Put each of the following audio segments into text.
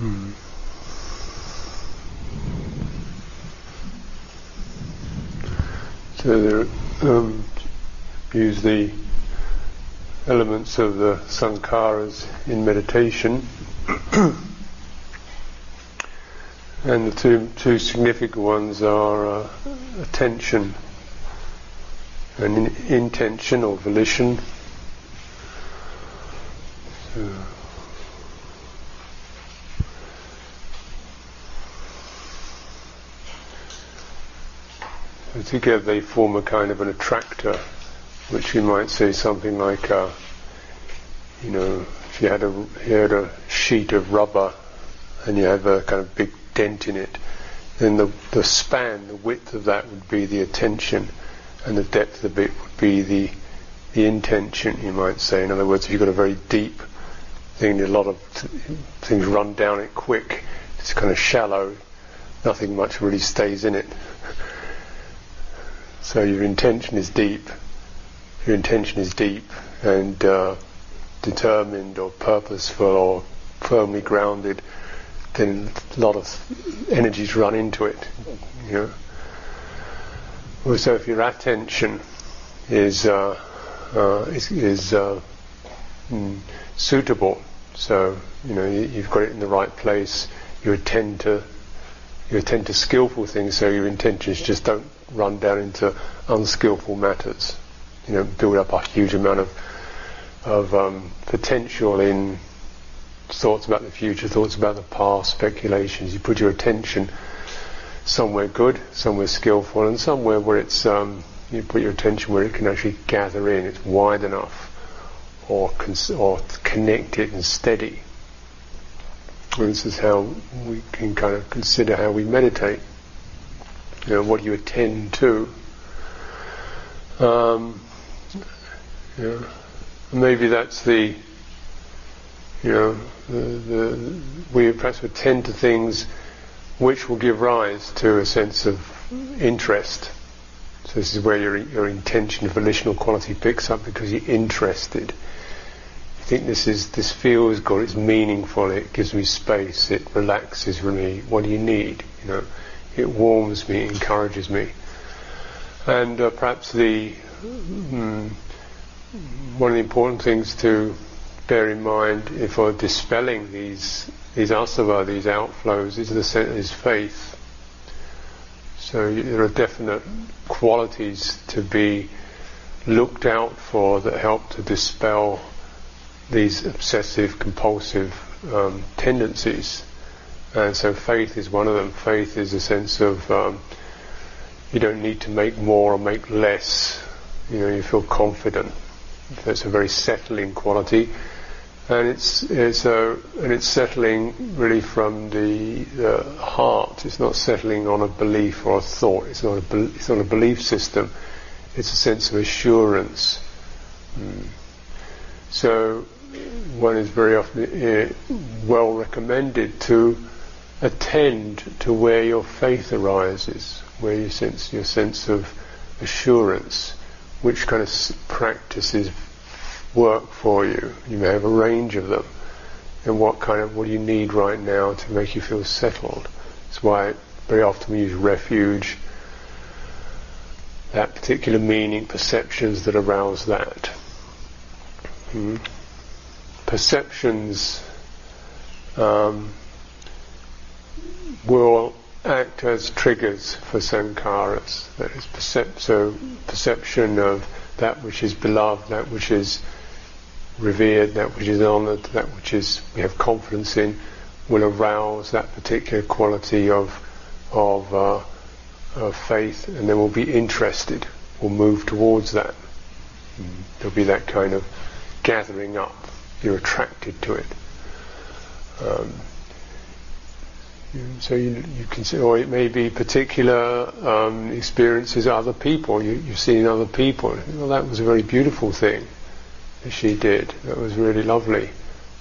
Hmm. So there, um, use the elements of the sankharas in meditation. and the two, two significant ones are uh, attention and in, intention or volition. Together they form a kind of an attractor which you might say something like, uh, you know, if you had a you had a sheet of rubber and you have a kind of big dent in it, then the the span, the width of that would be the attention, and the depth of it would be the the intention. You might say. In other words, if you've got a very deep thing, a lot of things run down it quick. It's kind of shallow. Nothing much really stays in it. So your intention is deep your intention is deep and uh, determined or purposeful or firmly grounded, then a lot of energies run into it. You know. Well, so if your attention is uh, uh, is, is uh, mm, suitable, so you know you, you've got it in the right place, you attend to you attend to skillful things, so your intentions just don't run down into unskillful matters you know, build up a huge amount of of um, potential in thoughts about the future, thoughts about the past, speculations. You put your attention somewhere good, somewhere skillful, and somewhere where it's um, you put your attention where it can actually gather in. It's wide enough, or cons- or connected and steady. And this is how we can kind of consider how we meditate. You know, what you attend to. Um. Maybe that's the, you know, the, the, we perhaps attend to things which will give rise to a sense of interest. So this is where your your intention, volitional quality picks up because you're interested. You think this is this feels good, it's meaningful, it gives me space, it relaxes me. What do you need? You know, it warms me, encourages me, and uh, perhaps the mm, one of the important things to bear in mind for dispelling these these asava, these outflows, is the is faith. So there are definite qualities to be looked out for that help to dispel these obsessive compulsive um, tendencies. And so faith is one of them. Faith is a sense of um, you don't need to make more or make less. You know, you feel confident That's a very settling quality, and it's it's a and it's settling really from the uh, heart. It's not settling on a belief or a thought. It's not a be- it's not a belief system. It's a sense of assurance. Mm. So one is very often uh, well recommended to attend to where your faith arises, where you sense your sense of assurance which kind of practices work for you. You may have a range of them. And what kind of, what do you need right now to make you feel settled? That's why very often we use refuge, that particular meaning, perceptions that arouse that. Hmm. Perceptions um, will act as triggers for sankharas. That is percep- so perception of that which is beloved, that which is revered, that which is honoured, that which is we have confidence in, will arouse that particular quality of of, uh, of faith, and then we'll be interested. We'll move towards that. There'll be that kind of gathering up. You're attracted to it. Um, so you, you can or it may be particular um, experiences of other people. You, you've seen other people. Well, that was a very beautiful thing that she did. That was really lovely.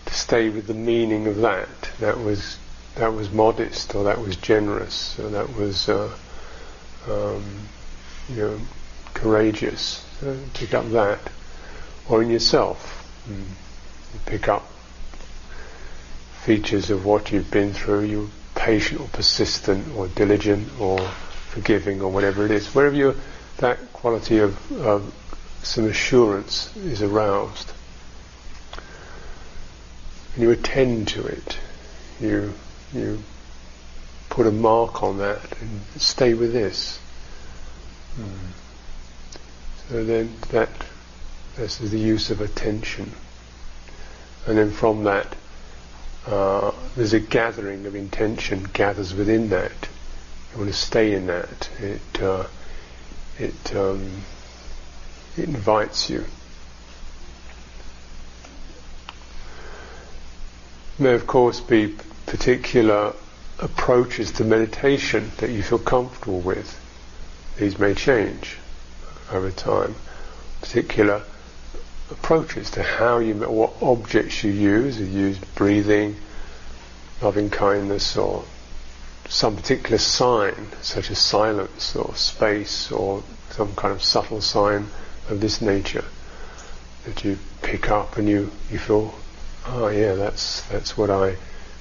To stay with the meaning of that. That was that was modest, or that was generous, or that was uh, um, you know courageous. So pick up that, or in yourself. Mm. pick up features of what you've been through. You're patient or persistent or diligent or forgiving or whatever it is. Wherever you that quality of, of some assurance is aroused, and you attend to it, you you put a mark on that and stay with this. Hmm. So then that this is the use of attention. And then from that, uh, there's a gathering of intention gathers within that. You want to stay in that. It uh, it um, it invites you. There may of course be particular approaches to meditation that you feel comfortable with. These may change over time. Particular approaches to how you, what objects you use. You use breathing, loving kindness, or some particular sign, such as silence or space, or some kind of subtle sign of this nature that you pick up and you, you feel, oh yeah, that's that's what I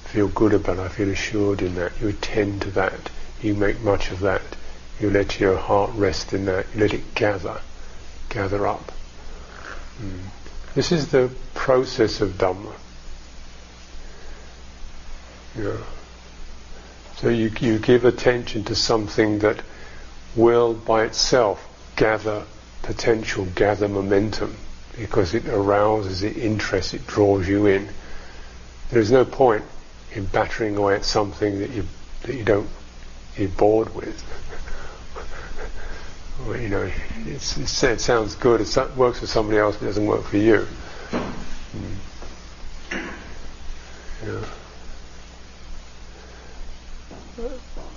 feel good about. I feel assured in that. You attend to that. You make much of that. You let your heart rest in that. You let it gather, gather up. Mm. This is the process of Dhamma. Yeah. So you, you give attention to something that will by itself gather potential, gather momentum, because it arouses, it interests, it draws you in. There's no point in battering away at something that you that you don't you're bored with well, you know, it sounds good, it works for somebody else, but it doesn't work for you. Mm. Yeah.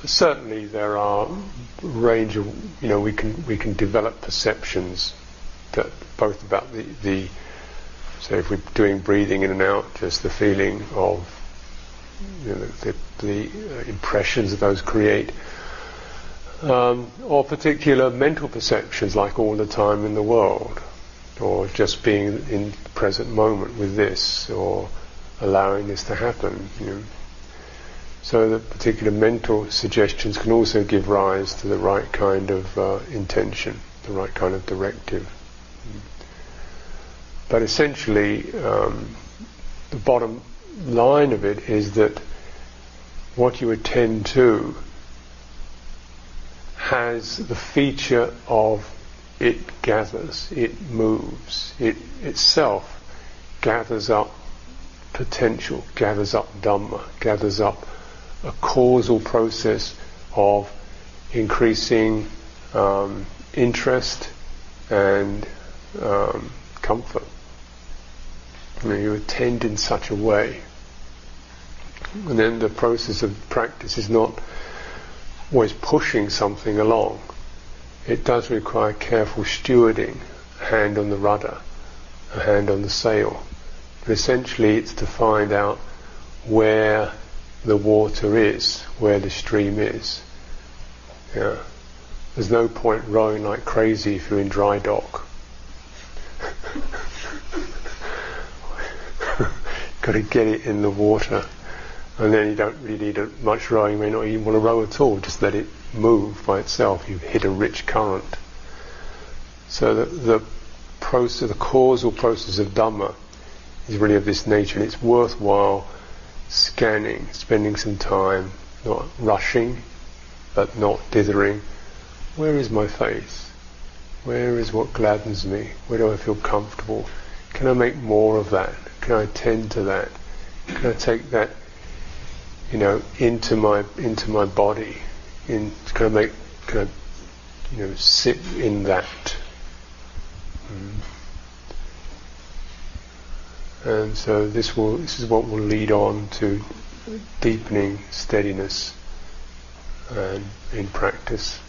Certainly, there are a range of you know we can we can develop perceptions that both about the the say if we're doing breathing in and out, just the feeling of you know, the, the uh, impressions that those create um, or particular mental perceptions like all the time in the world, or just being in the present moment with this, or allowing this to happen. You know. So that particular mental suggestions can also give rise to the right kind of uh, intention, the right kind of directive. But essentially, um, the bottom line of it is that what you attend to has the feature of it gathers, it moves, it itself gathers up potential, gathers up Dhamma, gathers up a causal process of increasing um, interest and um, comfort. You, attend in such a way. And then the process of practice is not always pushing something along. It does require careful stewarding, a hand on the rudder, a hand on the sail. But essentially it's to find out where the water is, where the stream is. Yeah. There's no point rowing like crazy if you're in dry dock. Got to get it in the water and then you don't really need much rowing, you may not even want to row at all, just let it move by itself. You've hit a rich current. So the, the process, the causal process of Dhamma is really of this nature, and it's worthwhile scanning, spending some time, not rushing, but not dithering. Where is my faith? Where is what gladdens me? Where do I feel comfortable? Can I make more of that? Can I tend to that? Can I take that you know, into my into my body, in kind of make kind of you know sit in that. Mm. And so this will this is what will lead on to deepening steadiness and in practice.